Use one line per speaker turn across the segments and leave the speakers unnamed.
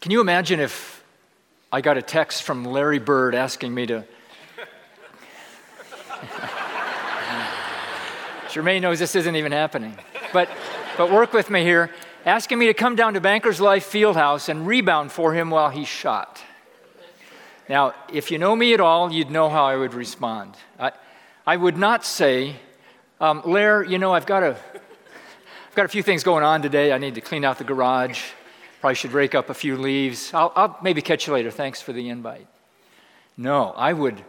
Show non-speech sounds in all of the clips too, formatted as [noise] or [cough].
Can you imagine if I got a text from Larry Bird asking me to? [laughs] Jermaine knows this isn't even happening. But, but work with me here. Asking me to come down to Bankers Life Fieldhouse and rebound for him while he shot. Now, if you know me at all, you'd know how I would respond. I, I would not say, um, Lair, you know, I've got, a, I've got a few things going on today. I need to clean out the garage. Probably should rake up a few leaves. I'll, I'll maybe catch you later. Thanks for the invite. No, I would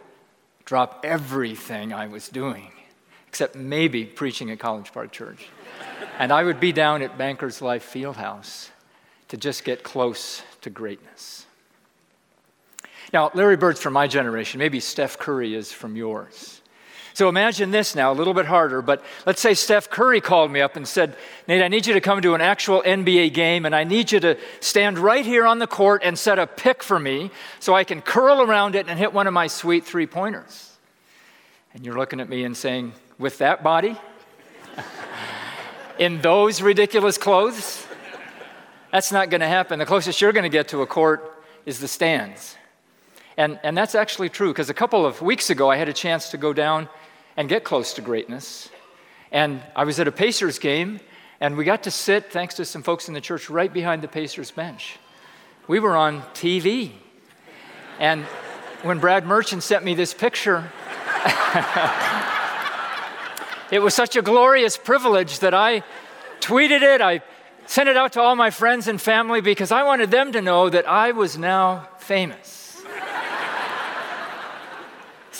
drop everything I was doing, except maybe preaching at College Park Church. and I would be down at Bankers Life Fieldhouse to just get close to greatness. Now, Larry Bird's from my generation. Maybe Steph Curry is from yours. So imagine this now, a little bit harder, but let's say Steph Curry called me up and said, Nate, I need you to come to an actual NBA game, and I need you to stand right here on the court and set a pick for me so I can curl around it and hit one of my sweet three pointers. And you're looking at me and saying, with that body? [laughs] In those ridiculous clothes? That's not going to happen. The closest you're going to get to a court is the stands. And, and that's actually true because a couple of weeks ago I had a chance to go down and get close to greatness. And I was at a Pacers game, and we got to sit, thanks to some folks in the church, right behind the Pacers bench. We were on TV. And when Brad Merchant sent me this picture, [laughs] it was such a glorious privilege that I tweeted it. I sent it out to all my friends and family because I wanted them to know that I was now famous.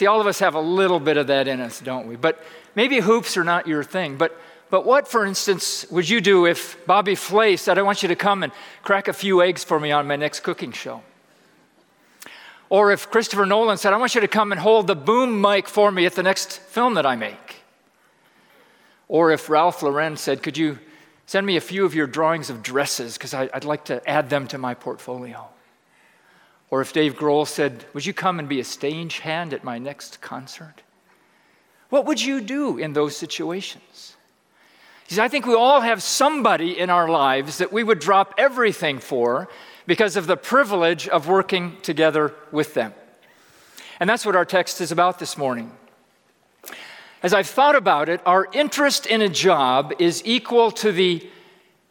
See, all of us have a little bit of that in us, don't we? But maybe hoops are not your thing. But, but what, for instance, would you do if Bobby Flay said, I want you to come and crack a few eggs for me on my next cooking show? Or if Christopher Nolan said, I want you to come and hold the boom mic for me at the next film that I make? Or if Ralph Lauren said, Could you send me a few of your drawings of dresses because I'd like to add them to my portfolio? Or if Dave Grohl said, Would you come and be a stage hand at my next concert? What would you do in those situations? See, I think we all have somebody in our lives that we would drop everything for because of the privilege of working together with them. And that's what our text is about this morning. As I've thought about it, our interest in a job is equal to the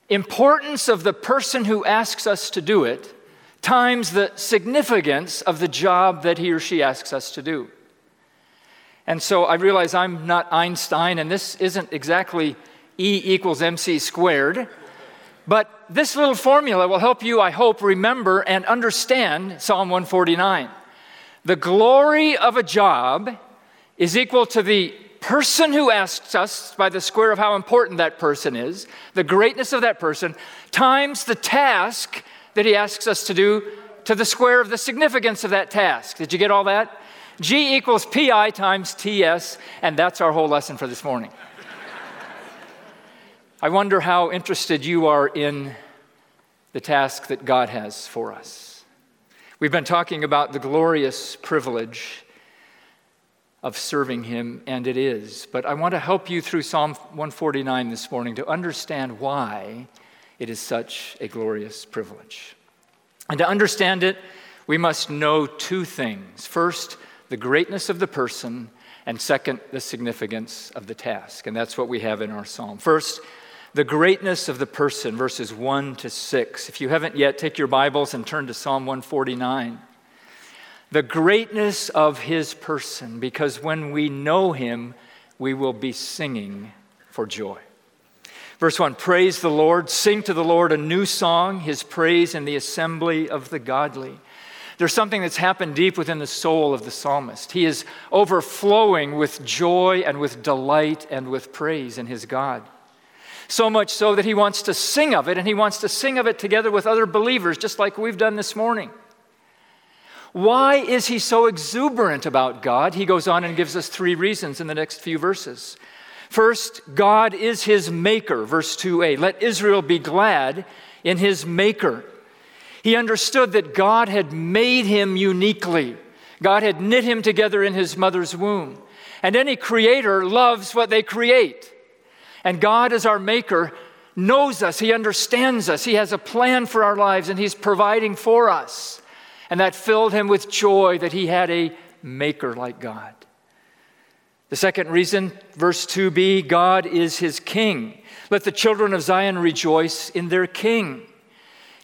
importance of the person who asks us to do it times the significance of the job that he or she asks us to do. And so I realize I'm not Einstein, and this isn't exactly E equals MC squared. But this little formula will help you, I hope, remember and understand Psalm 149. The glory of a job is equal to the person who asks us by the square of how important that person is, the greatness of that person, times the task that he asks us to do to the square of the significance of that task. Did you get all that? G equals PI times TS, and that's our whole lesson for this morning. I wonder how interested you are in the task that God has for us. We've been talking about the glorious privilege of serving Him, and it is. But I want to help you through Psalm 149 this morning to understand why it is such a glorious privilege. And to understand it, we must know two things. First, the greatness of the person, and second, the significance of the task. And that's what we have in our psalm. First, the greatness of the person, verses 1 to 6. If you haven't yet, take your Bibles and turn to Psalm 149. The greatness of his person, because when we know him, we will be singing for joy. Verse 1 Praise the Lord, sing to the Lord a new song, his praise in the assembly of the godly. There's something that's happened deep within the soul of the psalmist. He is overflowing with joy and with delight and with praise in his God. So much so that he wants to sing of it, and he wants to sing of it together with other believers, just like we've done this morning. Why is he so exuberant about God? He goes on and gives us three reasons in the next few verses. First, God is his maker, verse 2a. Let Israel be glad in his maker. He understood that God had made him uniquely. God had knit him together in his mother's womb. And any creator loves what they create. And God, as our maker, knows us, He understands us, He has a plan for our lives, and He's providing for us. And that filled him with joy that he had a maker like God. The second reason, verse 2b God is his king. Let the children of Zion rejoice in their king.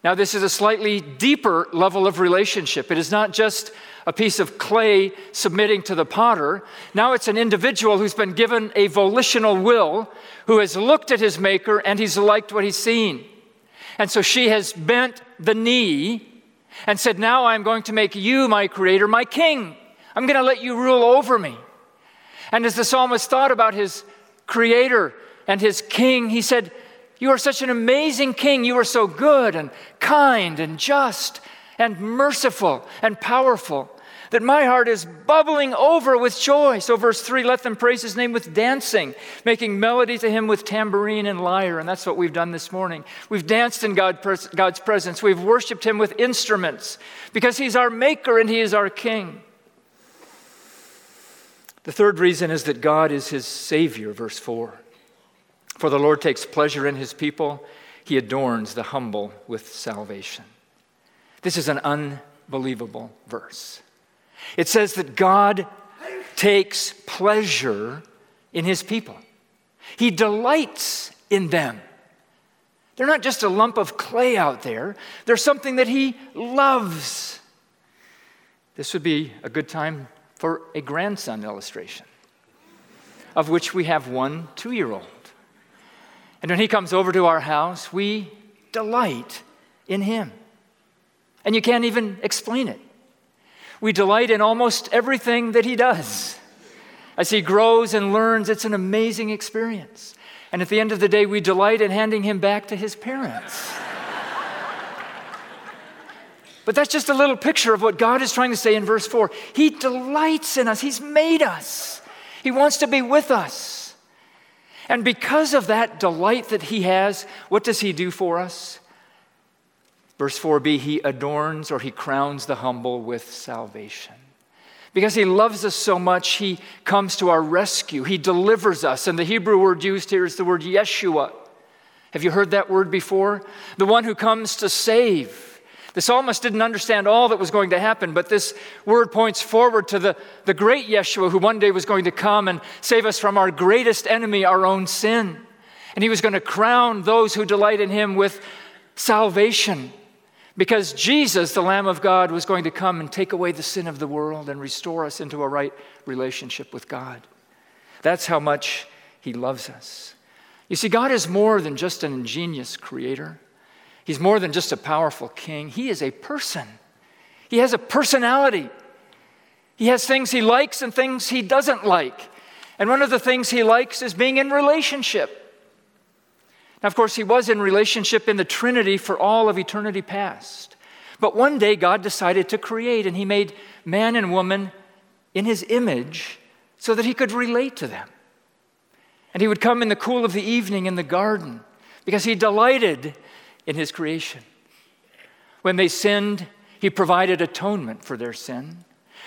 Now, this is a slightly deeper level of relationship. It is not just a piece of clay submitting to the potter. Now it's an individual who's been given a volitional will, who has looked at his maker and he's liked what he's seen. And so she has bent the knee and said, Now I'm going to make you, my creator, my king. I'm going to let you rule over me. And as the psalmist thought about his creator and his king, he said, You are such an amazing king. You are so good and kind and just and merciful and powerful that my heart is bubbling over with joy. So, verse 3 let them praise his name with dancing, making melody to him with tambourine and lyre. And that's what we've done this morning. We've danced in God, God's presence, we've worshiped him with instruments because he's our maker and he is our king. The third reason is that God is his Savior, verse 4. For the Lord takes pleasure in his people, he adorns the humble with salvation. This is an unbelievable verse. It says that God takes pleasure in his people, he delights in them. They're not just a lump of clay out there, they're something that he loves. This would be a good time for a grandson illustration, of which we have one two year old. And when he comes over to our house, we delight in him. And you can't even explain it. We delight in almost everything that he does. As he grows and learns, it's an amazing experience. And at the end of the day, we delight in handing him back to his parents. But that's just a little picture of what God is trying to say in verse 4. He delights in us, He's made us, He wants to be with us. And because of that delight that He has, what does He do for us? Verse 4b, he adorns or he crowns the humble with salvation. Because he loves us so much, he comes to our rescue. He delivers us. And the Hebrew word used here is the word Yeshua. Have you heard that word before? The one who comes to save. The psalmist didn't understand all that was going to happen, but this word points forward to the, the great Yeshua who one day was going to come and save us from our greatest enemy, our own sin. And he was going to crown those who delight in him with salvation. Because Jesus, the Lamb of God, was going to come and take away the sin of the world and restore us into a right relationship with God. That's how much He loves us. You see, God is more than just an ingenious creator, He's more than just a powerful king. He is a person, He has a personality. He has things He likes and things He doesn't like. And one of the things He likes is being in relationship. Now, of course, he was in relationship in the Trinity for all of eternity past. But one day, God decided to create, and he made man and woman in his image so that he could relate to them. And he would come in the cool of the evening in the garden because he delighted in his creation. When they sinned, he provided atonement for their sin.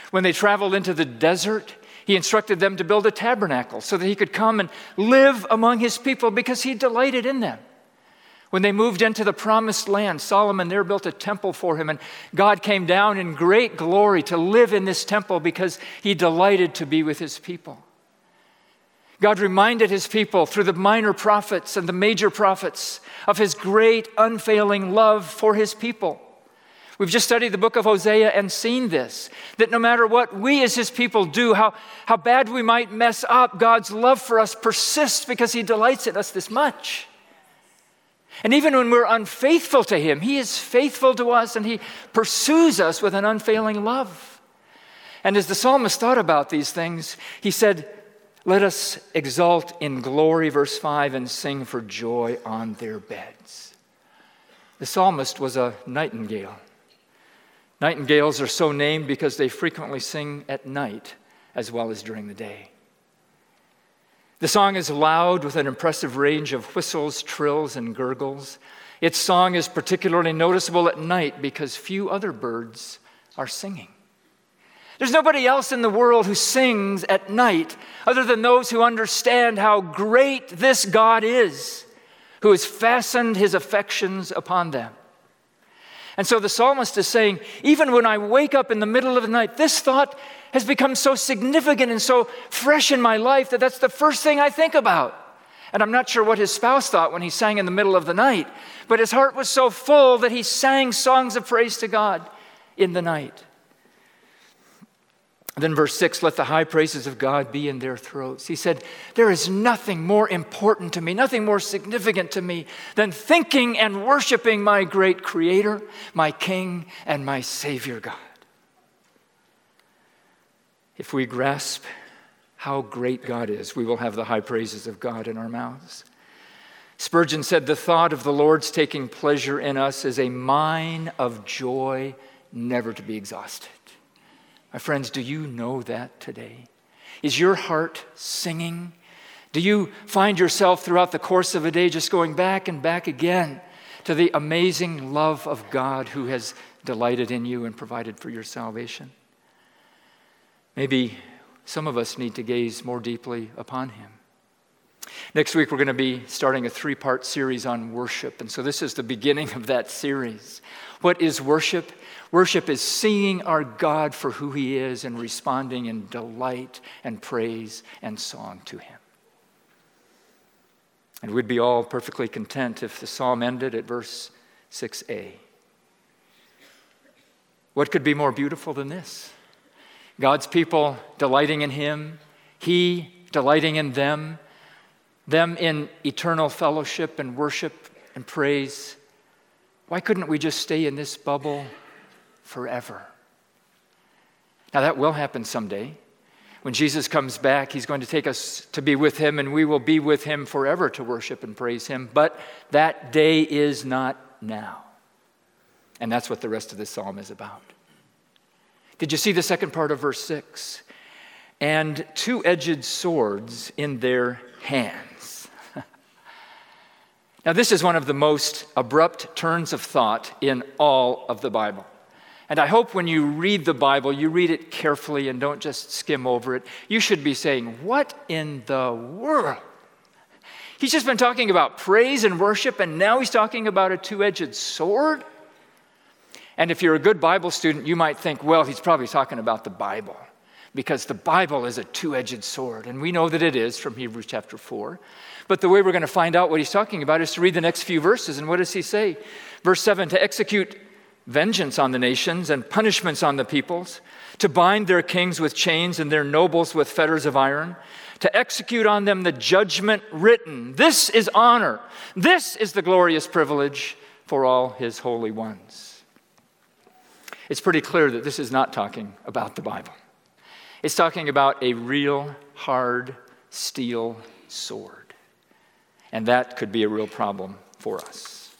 When they traveled into the desert, he instructed them to build a tabernacle so that he could come and live among his people because he delighted in them. When they moved into the promised land, Solomon there built a temple for him, and God came down in great glory to live in this temple because he delighted to be with his people. God reminded his people through the minor prophets and the major prophets of his great, unfailing love for his people. We've just studied the book of Hosea and seen this that no matter what we as his people do, how, how bad we might mess up, God's love for us persists because he delights in us this much. And even when we're unfaithful to him, he is faithful to us and he pursues us with an unfailing love. And as the psalmist thought about these things, he said, Let us exult in glory, verse 5, and sing for joy on their beds. The psalmist was a nightingale. Nightingales are so named because they frequently sing at night as well as during the day. The song is loud with an impressive range of whistles, trills, and gurgles. Its song is particularly noticeable at night because few other birds are singing. There's nobody else in the world who sings at night other than those who understand how great this God is who has fastened his affections upon them. And so the psalmist is saying, even when I wake up in the middle of the night, this thought has become so significant and so fresh in my life that that's the first thing I think about. And I'm not sure what his spouse thought when he sang in the middle of the night, but his heart was so full that he sang songs of praise to God in the night. Then, verse 6 let the high praises of God be in their throats. He said, There is nothing more important to me, nothing more significant to me than thinking and worshiping my great Creator, my King, and my Savior God. If we grasp how great God is, we will have the high praises of God in our mouths. Spurgeon said, The thought of the Lord's taking pleasure in us is a mine of joy never to be exhausted. My friends, do you know that today? Is your heart singing? Do you find yourself throughout the course of a day just going back and back again to the amazing love of God who has delighted in you and provided for your salvation? Maybe some of us need to gaze more deeply upon Him. Next week, we're going to be starting a three part series on worship. And so, this is the beginning of that series. What is worship? Worship is seeing our God for who He is and responding in delight and praise and song to Him. And we'd be all perfectly content if the psalm ended at verse 6a. What could be more beautiful than this? God's people delighting in Him, He delighting in them, them in eternal fellowship and worship and praise. Why couldn't we just stay in this bubble forever. Now, that will happen someday. When Jesus comes back, he's going to take us to be with him, and we will be with him forever to worship and praise him. But that day is not now. And that's what the rest of this psalm is about. Did you see the second part of verse 6? And two edged swords in their hands. [laughs] now, this is one of the most abrupt turns of thought in all of the Bible. And I hope when you read the Bible, you read it carefully and don't just skim over it. You should be saying, What in the world? He's just been talking about praise and worship, and now he's talking about a two edged sword. And if you're a good Bible student, you might think, well, he's probably talking about the Bible, because the Bible is a two edged sword. And we know that it is from Hebrews chapter 4. But the way we're going to find out what he's talking about is to read the next few verses. And what does he say? Verse 7 to execute vengeance on the nations and punishments on the peoples, to bind their kings with chains and their nobles with fetters of iron, to execute on them the judgment written. This is honor. This is the glorious privilege for all his holy ones. It's pretty clear that this is not talking about the Bible. It's talking about a real hard steel sword. And that could be a real problem for us.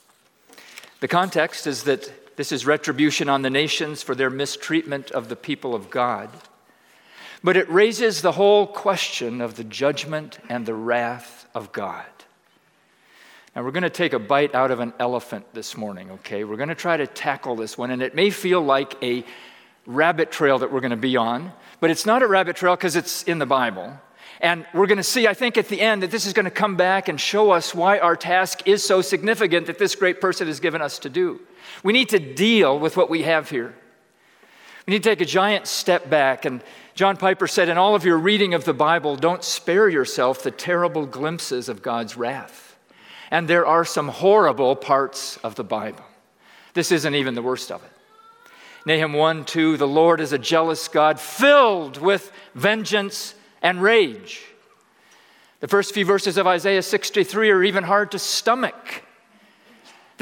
The context is that this is retribution on the nations for their mistreatment of the people of God. But it raises the whole question of the judgment and the wrath of God. Now, we're going to take a bite out of an elephant this morning, okay? We're going to try to tackle this one, and it may feel like a rabbit trail that we're going to be on, but it's not a rabbit trail because it's in the Bible. And we're going to see, I think, at the end that this is going to come back and show us why our task is so significant that this great person has given us to do. We need to deal with what we have here. We need to take a giant step back. And John Piper said, In all of your reading of the Bible, don't spare yourself the terrible glimpses of God's wrath. And there are some horrible parts of the Bible. This isn't even the worst of it. Nahum 1 2, the Lord is a jealous God filled with vengeance and rage. The first few verses of Isaiah 63 are even hard to stomach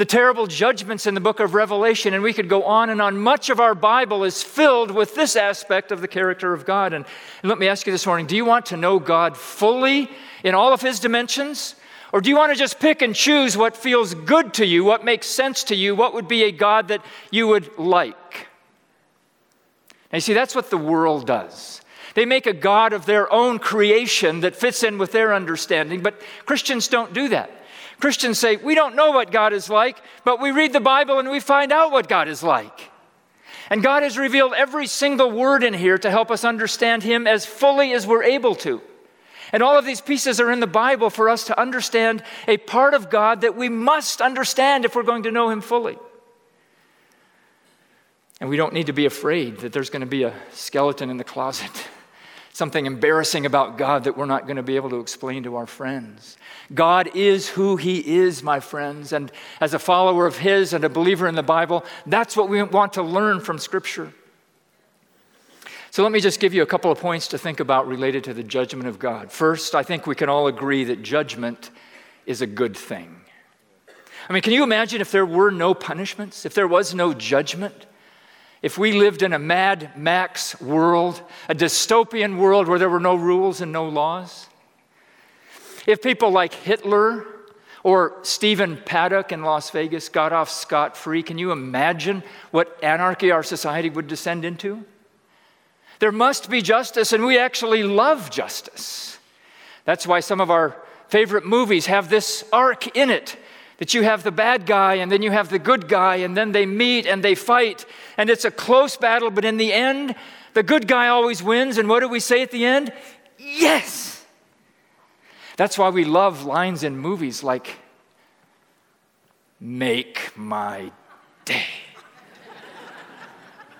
the terrible judgments in the book of Revelation, and we could go on and on. Much of our Bible is filled with this aspect of the character of God. And, let me ask you this morning do you want to know God fully in all of his dimensions? Or do you want to just pick and choose what feels good to you, what makes sense to you, what would be a God that you would like? Now, you see, that's what the world does. They make a God of their own creation that fits in with their understanding, but Christians don't do that. Christians say, we don't know what God is like, but we read the Bible and we find out what God is like. And God has revealed every single word in here to help us understand Him as fully as we're able to. And all of these pieces are in the Bible for us to understand a part of God that we must understand if we're going to know Him fully. And we don't need to be afraid that there's going to be a skeleton in the closet, [laughs] something embarrassing about God that we're not going to be able to explain to our friends. God is who He is, my friends. And as a follower of His and a believer in the Bible, that's what we want to learn from Scripture. So let me just give you a couple of points to think about related to the judgment of God. First, I think we can all agree that judgment is a good thing. I mean, can you imagine if there were no punishments, if there was no judgment? If we lived in a Mad Max world, a dystopian world where there were no rules and no laws? If people like Hitler or Stephen Paddock in Las Vegas got off scot free, can you imagine what anarchy our society would descend into? There must be justice, and we actually love justice. That's why some of our favorite movies have this arc in it that you have the bad guy and then you have the good guy, and then they meet and they fight, and it's a close battle, but in the end, the good guy always wins. And what do we say at the end? Yes! That's why we love lines in movies like, Make my day.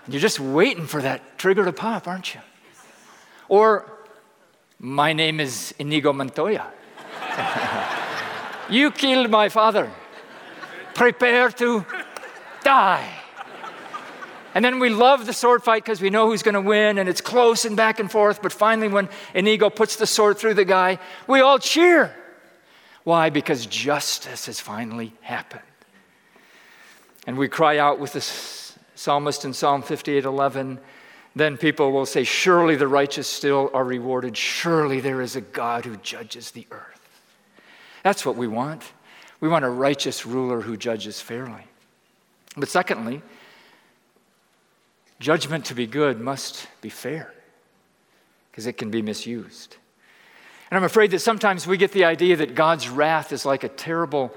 You're just waiting for that trigger to pop, aren't you? Or, my name is Inigo Montoya. [laughs] you killed my father. Prepare to die. And then we love the sword fight because we know who's going to win and it's close and back and forth. But finally, when Inigo puts the sword through the guy, we all cheer. Why? Because justice has finally happened. And we cry out with this psalmist in Psalm 58 11, then people will say, Surely the righteous still are rewarded. Surely there is a God who judges the earth. That's what we want. We want a righteous ruler who judges fairly. But secondly, judgment to be good must be fair because it can be misused. And I'm afraid that sometimes we get the idea that God's wrath is like a terrible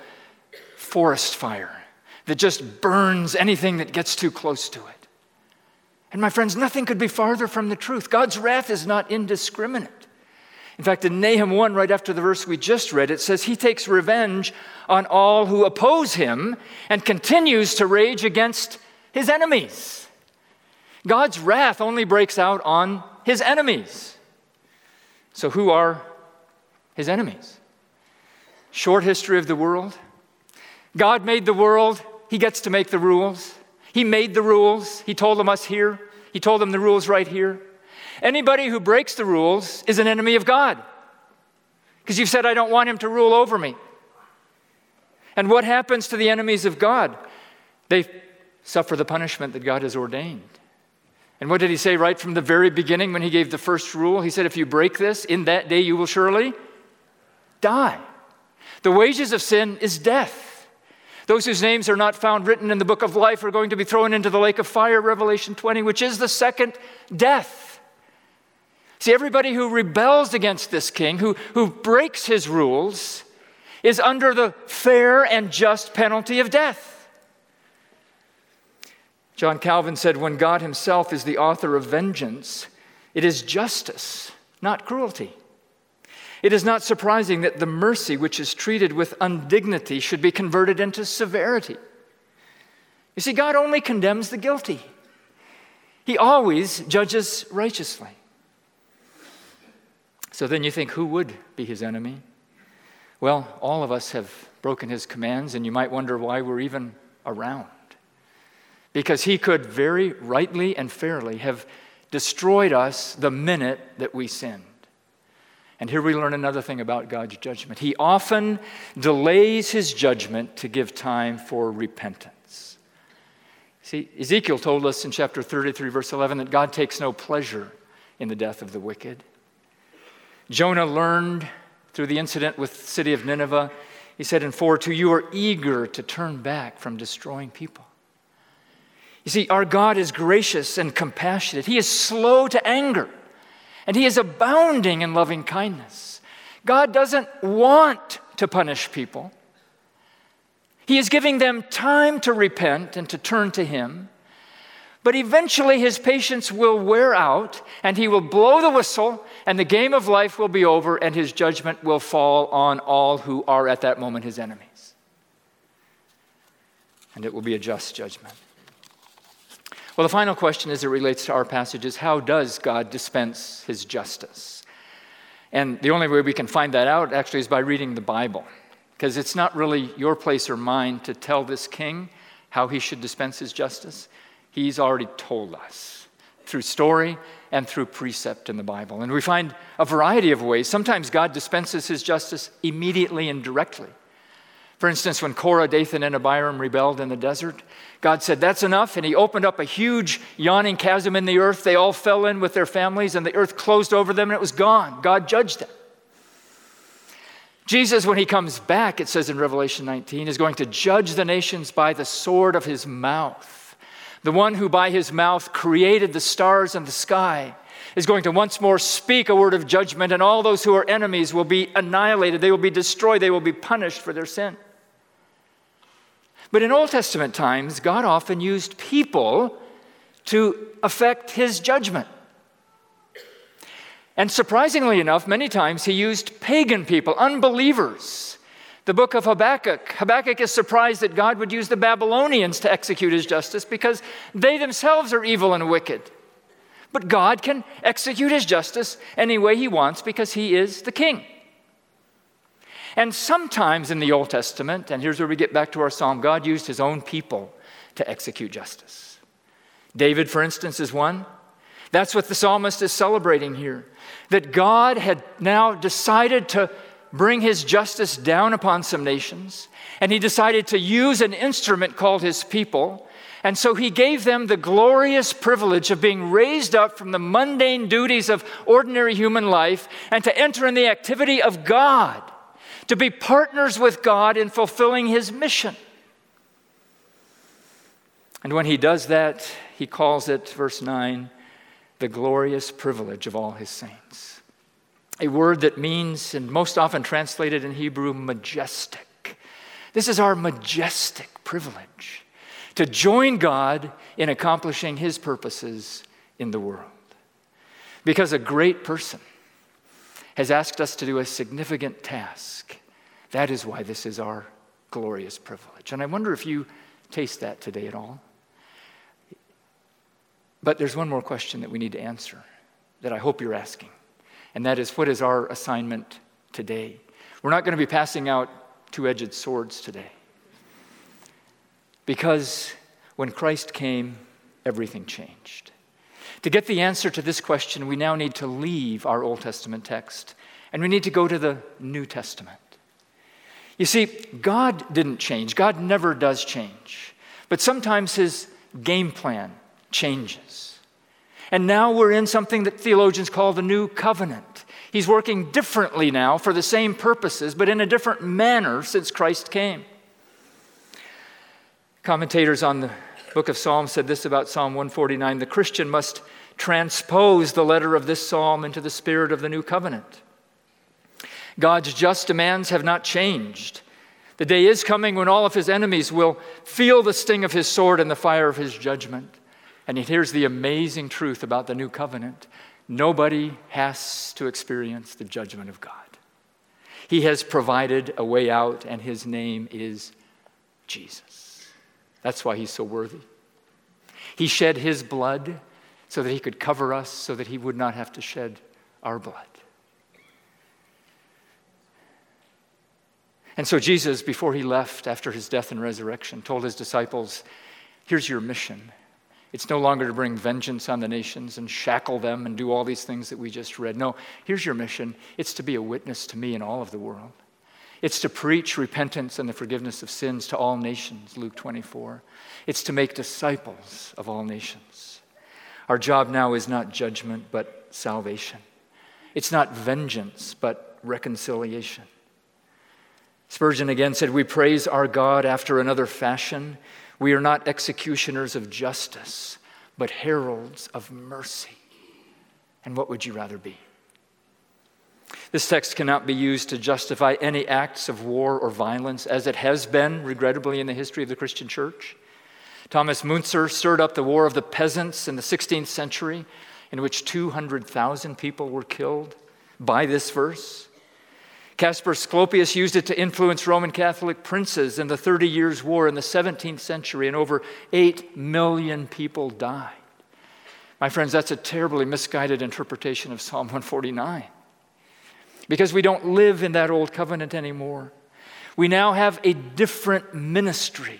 forest fire that just burns anything that gets too close to it. And my friends, nothing could be farther from the truth. God's wrath is not indiscriminate. In fact, in Nahum 1, right after the verse we just read, it says, He takes revenge on all who oppose him and continues to rage against his enemies. God's wrath only breaks out on his enemies. So, who are his enemies? Short history of the world. God made the world, he gets to make the rules. He made the rules. He told them us here. He told them the rules right here. Anybody who breaks the rules is an enemy of God. Because you've said, I don't want him to rule over me. And what happens to the enemies of God? They suffer the punishment that God has ordained. And what did he say right from the very beginning when he gave the first rule? He said, If you break this, in that day you will surely die. The wages of sin is death. Those whose names are not found written in the book of life are going to be thrown into the lake of fire, Revelation 20, which is the second death. See, everybody who rebels against this king, who, who breaks his rules, is under the fair and just penalty of death. John Calvin said, When God himself is the author of vengeance, it is justice, not cruelty. It is not surprising that the mercy which is treated with undignity should be converted into severity. You see, God only condemns the guilty, He always judges righteously. So then you think, who would be His enemy? Well, all of us have broken His commands, and you might wonder why we're even around. Because He could very rightly and fairly have destroyed us the minute that we sinned. And here we learn another thing about God's judgment. He often delays his judgment to give time for repentance. See, Ezekiel told us in chapter 33, verse 11, that God takes no pleasure in the death of the wicked. Jonah learned through the incident with the city of Nineveh, he said in 4 2, You are eager to turn back from destroying people. You see, our God is gracious and compassionate, He is slow to anger and He is abounding in loving kindness. God doesn't want to punish people, He is giving them time to repent and to turn to Him. But eventually his patience will wear out, and he will blow the whistle, and the game of life will be over, and his judgment will fall on all who are at that moment his enemies. And it will be a just judgment. Well, the final question as it relates to our passage is how does God dispense his justice? And the only way we can find that out actually is by reading the Bible, because it's not really your place or mine to tell this king how he should dispense his justice. He's already told us through story and through precept in the Bible. And we find a variety of ways. Sometimes God dispenses his justice immediately and directly. For instance, when Korah, Dathan, and Abiram rebelled in the desert, God said, That's enough. And he opened up a huge yawning chasm in the earth. They all fell in with their families, and the earth closed over them, and it was gone. God judged them. Jesus, when he comes back, it says in Revelation 19, is going to judge the nations by the sword of his mouth. The one who by his mouth created the stars and the sky is going to once more speak a word of judgment, and all those who are enemies will be annihilated. They will be destroyed. They will be punished for their sin. But in Old Testament times, God often used people to affect his judgment. And surprisingly enough, many times he used pagan people, unbelievers the book of Habakkuk. Habakkuk is surprised that God would use the Babylonians to execute his justice because they themselves are evil and wicked. But God can execute his justice any way he wants because he is the king. And sometimes in the Old Testament, and here's where we get back to our psalm, God used his own people to execute justice. David, for instance, is one. That's what the psalmist is celebrating here. That God had now decided to bring his justice down upon some nations, and he decided to use an instrument called his people. And so he gave them the glorious privilege of being raised up from the mundane duties of ordinary human life and to enter in the activity of God, to be partners with God in fulfilling his mission. And when he does that, he calls it, verse 9, the glorious privilege of all his saints a word that means, and most often translated in Hebrew, majestic. This is our majestic privilege to join God in accomplishing his purposes in the world. Because a great person has asked us to do a significant task. That is why this is our glorious privilege. And I wonder if you taste that today at all. But there's one more question that we need to answer that I hope you're asking and that is what is our assignment today? We're not going to be passing out two edged swords today. Because when Christ came, everything changed. To get the answer to this question, we now need to leave our Old Testament text and we need to go to the New Testament. You see, God didn't change, God never does change, but sometimes his game plan changes. And now we're in something that theologians call the new covenant. He's working differently now for the same purposes, but in a different manner since Christ came. Commentators on the book of Psalms said this about Psalm 149 the Christian must transpose the letter of this psalm into the spirit of the new covenant. God's just demands have not changed. The day is coming when all of his enemies will feel the sting of his sword and the fire of his judgment. And here's the amazing truth about the new covenant nobody has to experience the judgment of God. He has provided a way out, and his name is Jesus. That's why he's so worthy. He shed his blood so that he could cover us, so that he would not have to shed our blood. And so, Jesus, before he left after his death and resurrection, told his disciples, Here's your mission it's no longer to bring vengeance on the nations and shackle them and do all these things that we just read. No, here's your mission it's to be a witness to me in all of the world. It's to preach repentance and the forgiveness of sins to all nations, Luke 24. It's to make disciples of all nations. Our job now is not judgment, but salvation. It's not vengeance, but reconciliation. Spurgeon again said, We praise our God after another fashion. We are not executioners of justice, but heralds of mercy. And what would you rather be? This text cannot be used to justify any acts of war or violence, as it has been, regrettably, in the history of the Christian church. Thomas Müntzer stirred up the War of the Peasants in the 16th century, in which 200,000 people were killed by this verse. Caspar Scioppius used it to influence Roman Catholic princes in the Thirty Years' War in the 17th century, and over 8 million people died. My friends, that's a terribly misguided interpretation of Psalm 149 because we don't live in that old covenant anymore. We now have a different ministry.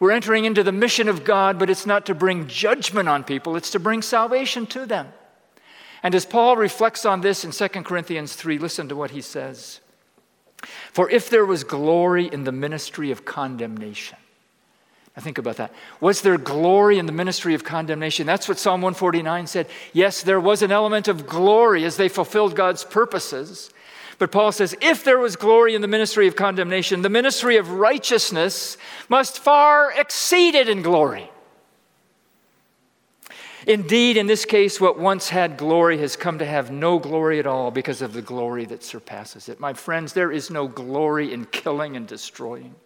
We're entering into the mission of God, but it's not to bring judgment on people, it's to bring salvation to them. And as Paul reflects on this in 2 Corinthians 3, listen to what he says. For if there was glory in the ministry of condemnation, now think about that. Was there glory in the ministry of condemnation? That's what Psalm 149 said. Yes, there was an element of glory as they fulfilled God's purposes. But Paul says, if there was glory in the ministry of condemnation, the ministry of righteousness must far exceed it in glory. Indeed, in this case, what once had glory has come to have no glory at all because of the glory that surpasses it. My friends, there is no glory in killing and destroying.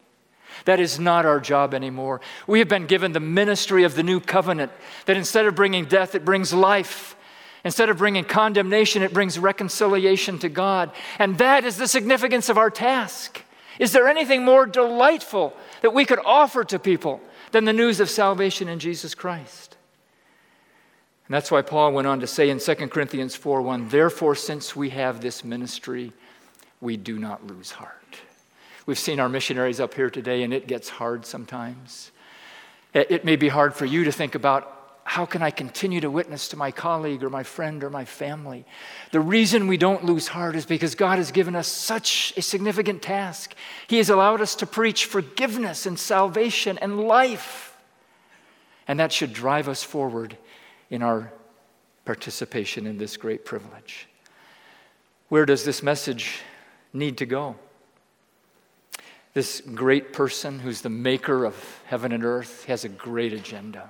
That is not our job anymore. We have been given the ministry of the new covenant that instead of bringing death, it brings life. Instead of bringing condemnation, it brings reconciliation to God. And that is the significance of our task. Is there anything more delightful that we could offer to people than the news of salvation in Jesus Christ? And that's why Paul went on to say in 2 Corinthians 4 1, therefore, since we have this ministry, we do not lose heart. We've seen our missionaries up here today, and it gets hard sometimes. It may be hard for you to think about how can I continue to witness to my colleague or my friend or my family? The reason we don't lose heart is because God has given us such a significant task. He has allowed us to preach forgiveness and salvation and life. And that should drive us forward in our participation in this great privilege. Where does this message need to go? This great person who's the maker of heaven and earth has a great agenda.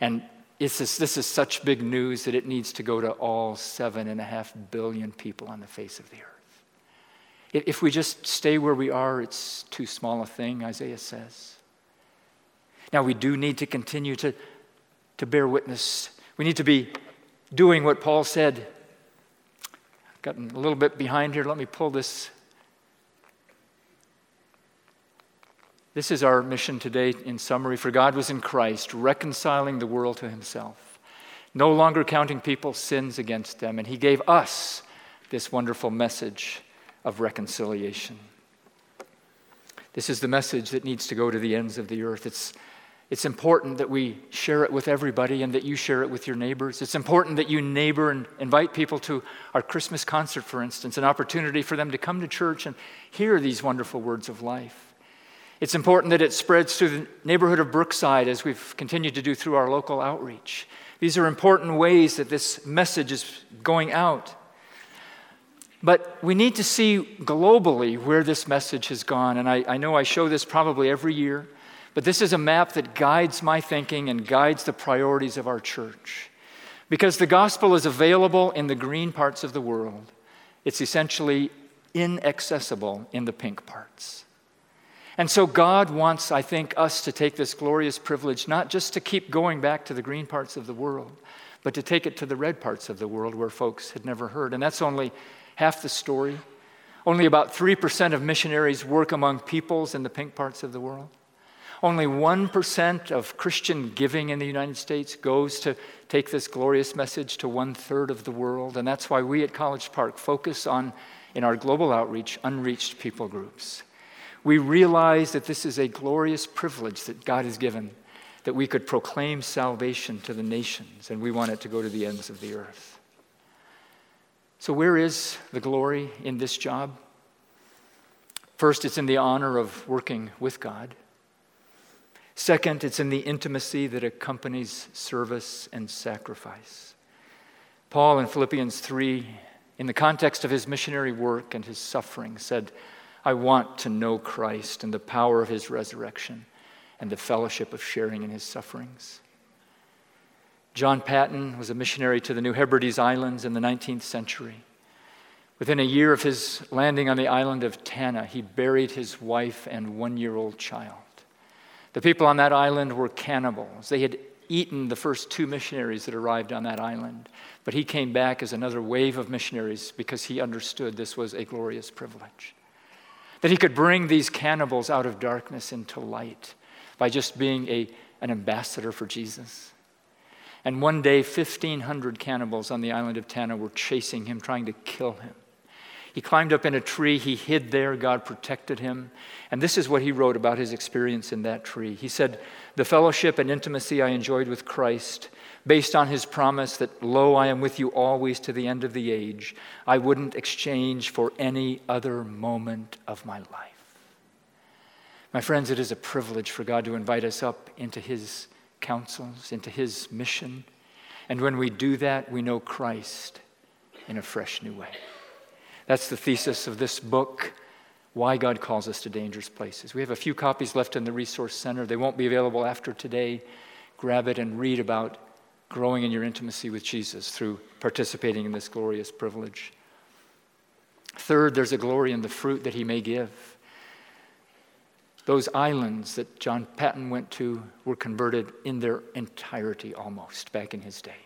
And this, this is such big news that it needs to go to all seven and a half billion people on the face of the earth. If we just stay where we are, it's too small a thing, Isaiah says. Now, we do need to continue to to bear witness. We need to be doing what Paul said. I've gotten a little bit behind here. Let me pull this. This is our mission today in summary. For God was in Christ, reconciling the world to himself, no longer counting people's sins against them. And he gave us this wonderful message of reconciliation. This is the message that needs to go to the ends of the earth. It's it's important that we share it with everybody and that you share it with your neighbors. It's important that you neighbor and invite people to our Christmas concert, for instance, an opportunity for them to come to church and hear these wonderful words of life. It's important that it spreads through the neighborhood of Brookside as we've continued to do through our local outreach. These are important ways that this message is going out. But we need to see globally where this message has gone. And I, I know I show this probably every year. But this is a map that guides my thinking and guides the priorities of our church. Because the gospel is available in the green parts of the world, it's essentially inaccessible in the pink parts. And so God wants, I think, us to take this glorious privilege not just to keep going back to the green parts of the world, but to take it to the red parts of the world where folks had never heard. And that's only half the story. Only about 3% of missionaries work among peoples in the pink parts of the world. Only 1% of Christian giving in the United States goes to take this glorious message to one third of the world. And that's why we at College Park focus on, in our global outreach, unreached people groups. We realize that this is a glorious privilege that God has given, that we could proclaim salvation to the nations, and we want it to go to the ends of the earth. So, where is the glory in this job? First, it's in the honor of working with God. Second, it's in the intimacy that accompanies service and sacrifice. Paul in Philippians 3, in the context of his missionary work and his suffering, said, I want to know Christ and the power of his resurrection and the fellowship of sharing in his sufferings. John Paton was a missionary to the New Hebrides Islands in the 19th century. Within a year of his landing on the island of Tanna, he buried his wife and one year old child. The people on that island were cannibals. They had eaten the first two missionaries that arrived on that island. But he came back as another wave of missionaries because he understood this was a glorious privilege. That he could bring these cannibals out of darkness into light by just being a, an ambassador for Jesus. And one day, 1,500 cannibals on the island of Tanna were chasing him, trying to kill him. He climbed up in a tree, he hid there, God protected him. And this is what he wrote about his experience in that tree. He said, The fellowship and intimacy I enjoyed with Christ, based on his promise that, Lo, I am with you always to the end of the age, I wouldn't exchange for any other moment of my life. My friends, it is a privilege for God to invite us up into his counsels, into his mission. And when we do that, we know Christ in a fresh new way. That's the thesis of this book, Why God Calls Us to Dangerous Places. We have a few copies left in the Resource Center. They won't be available after today. Grab it and read about growing in your intimacy with Jesus through participating in this glorious privilege. Third, there's a glory in the fruit that he may give. Those islands that John Paton went to were converted in their entirety almost back in his day.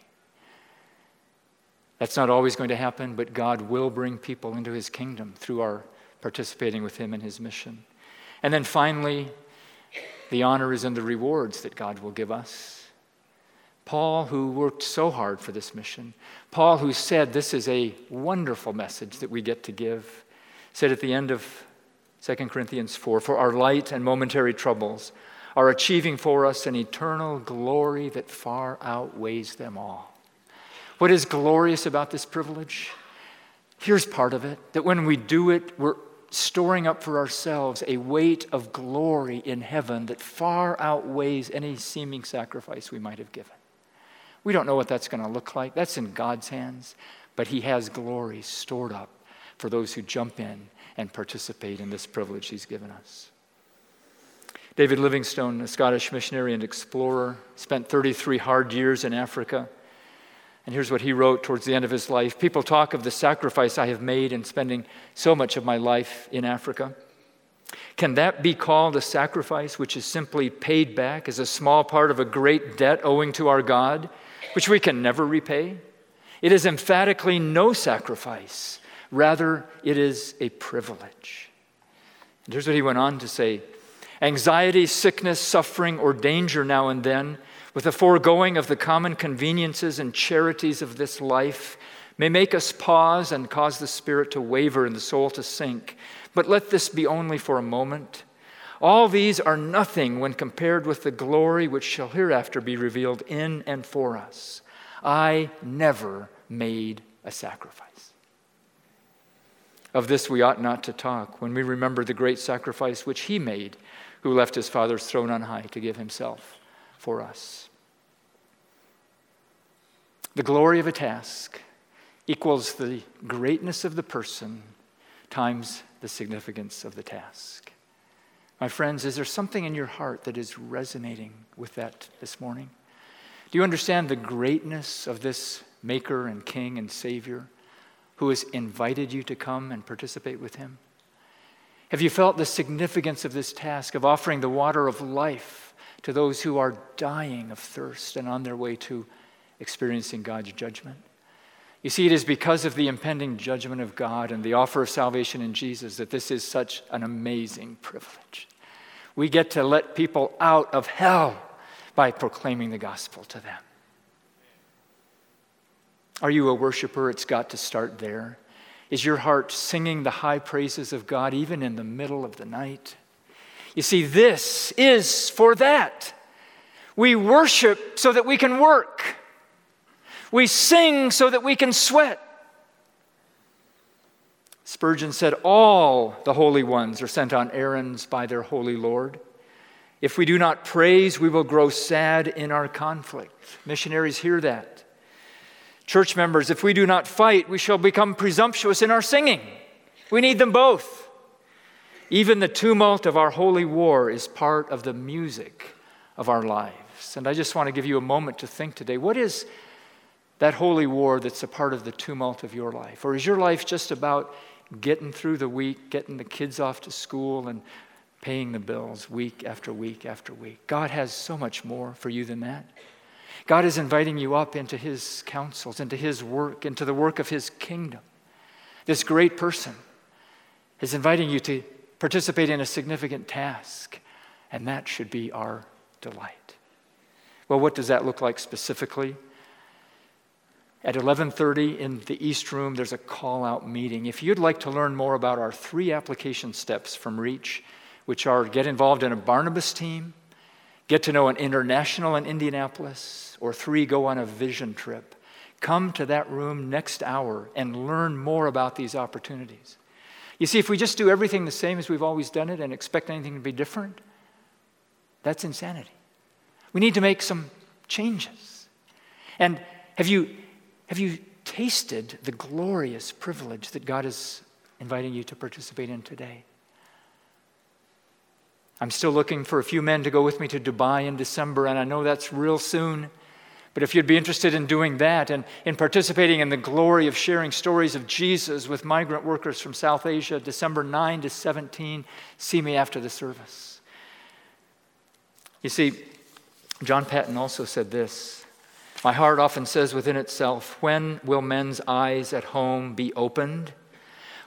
That's not always going to happen, but God will bring people into his kingdom through our participating with him in his mission. And then finally, the honor is in the rewards that God will give us. Paul, who worked so hard for this mission, Paul, who said this is a wonderful message that we get to give, said at the end of 2 Corinthians 4 For our light and momentary troubles are achieving for us an eternal glory that far outweighs them all. What is glorious about this privilege? Here's part of it that when we do it, we're storing up for ourselves a weight of glory in heaven that far outweighs any seeming sacrifice we might have given. We don't know what that's going to look like. That's in God's hands. But He has glory stored up for those who jump in and participate in this privilege He's given us. David Livingstone, a Scottish missionary and explorer, spent 33 hard years in Africa. And here's what he wrote towards the end of his life People talk of the sacrifice I have made in spending so much of my life in Africa. Can that be called a sacrifice which is simply paid back as a small part of a great debt owing to our God, which we can never repay? It is emphatically no sacrifice. Rather, it is a privilege. And here's what he went on to say Anxiety, sickness, suffering, or danger now and then with the foregoing of the common conveniences and charities of this life, may make us pause and cause the spirit to waver and the soul to sink. But let this be only for a moment. All these are nothing when compared with the glory which shall hereafter be revealed in and for us. I never made a sacrifice. Of this we ought not to talk when we remember the great sacrifice which he made, who left his Father's throne on high to give himself for us. The glory of a task equals the greatness of the person times the significance of the task. My friends, is there something in your heart that is resonating with that this morning? Do you understand the greatness of this Maker and King and Savior who has invited you to come and participate with Him? Have you felt the significance of this task of offering the water of life to those who are dying of thirst and on their way to experiencing God's judgment. You see, it is because of the impending judgment of God and the offer of salvation in Jesus that this is such an amazing privilege. We get to let people out of hell by proclaiming the gospel to them. Are you a worshiper? It's got to start there. Is your heart singing the high praises of God even in the middle of the night? You see, this is for that. We worship so that we can work. We sing so that we can sweat. Spurgeon said, All the holy ones are sent on errands by their holy Lord. If we do not praise, we will grow sad in our conflict. Missionaries hear that. Church members, if we do not fight, we shall become presumptuous in our singing. We need them both. Even the tumult of our holy war is part of the music of our lives. And I just want to give you a moment to think today what is that holy war that's a part of the tumult of your life? Or is your life just about getting through the week, getting the kids off to school, and paying the bills week after week after week. God has so much more for you than that. God is inviting you up into His counsels, into His work, into the work of His kingdom. This great person is inviting you to participate in a significant task, and that should be our delight. Well, what does that look like specifically? At 11:30 in the East Room, there's a call-out meeting. If you'd like to learn more about our three application steps from Reach, which are get involved in a Barnabas team, get to know an international in Indianapolis, or three, go on a vision trip. Come to that room next hour and learn more about these opportunities. You see, if we just do everything the same as we've always done it and expect anything to be different, that's insanity. We need to make some changes. And have you, have you tasted the glorious privilege that God is inviting you to participate in today? I'm still looking for a few men to go with me to Dubai in December, and I know that's real soon. But if you'd be interested in doing that and in participating in the glory of sharing stories of Jesus with migrant workers from South Asia, December 9 to 17, see me after the service. You see, John Paton also said this My heart often says within itself, When will men's eyes at home be opened?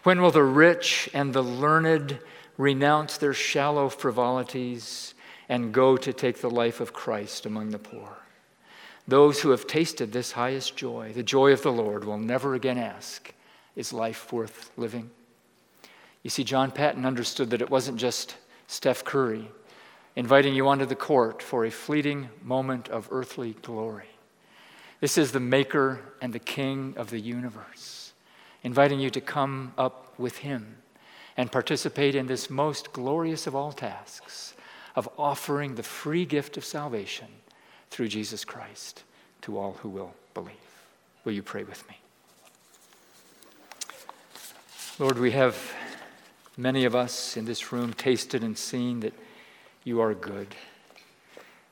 When will the rich and the learned renounce their shallow frivolities and go to take the life of Christ among the poor? Those who have tasted this highest joy, the joy of the Lord, will never again ask, Is life worth living? You see, John Paton understood that it wasn't just Steph Curry inviting you onto the court for a fleeting moment of earthly glory. This is the maker and the king of the universe, inviting you to come up with him and participate in this most glorious of all tasks of offering the free gift of salvation through Jesus Christ to all who will believe. Will you pray with me? Lord, we have many of us in this room tasted and seen that you are good.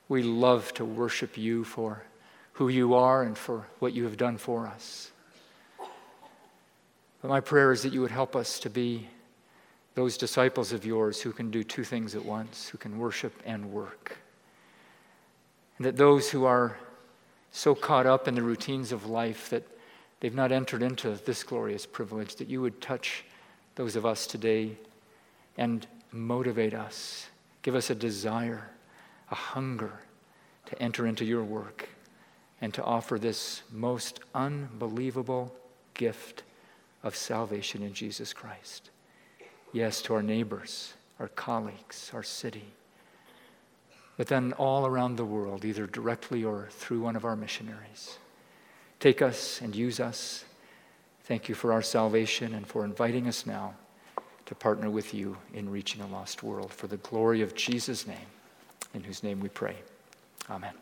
We love to worship you for who you are and for what you have done for us. But my prayer is that you would help us to be those disciples of yours who can do two things at once, who can worship and work. That those who are so caught up in the routines of life that they've not entered into this glorious privilege, that you would touch those of us today and motivate us. Give us a desire, a hunger to enter into your work and to offer this most unbelievable gift of salvation in Jesus Christ. Yes, to our neighbors, our colleagues, our city but then all around the world, either directly or through one of our missionaries. Take us and use us. Thank you for our salvation and for inviting us now to partner with you in reaching a lost world. For the glory of Jesus' name, in whose name we pray. Amen.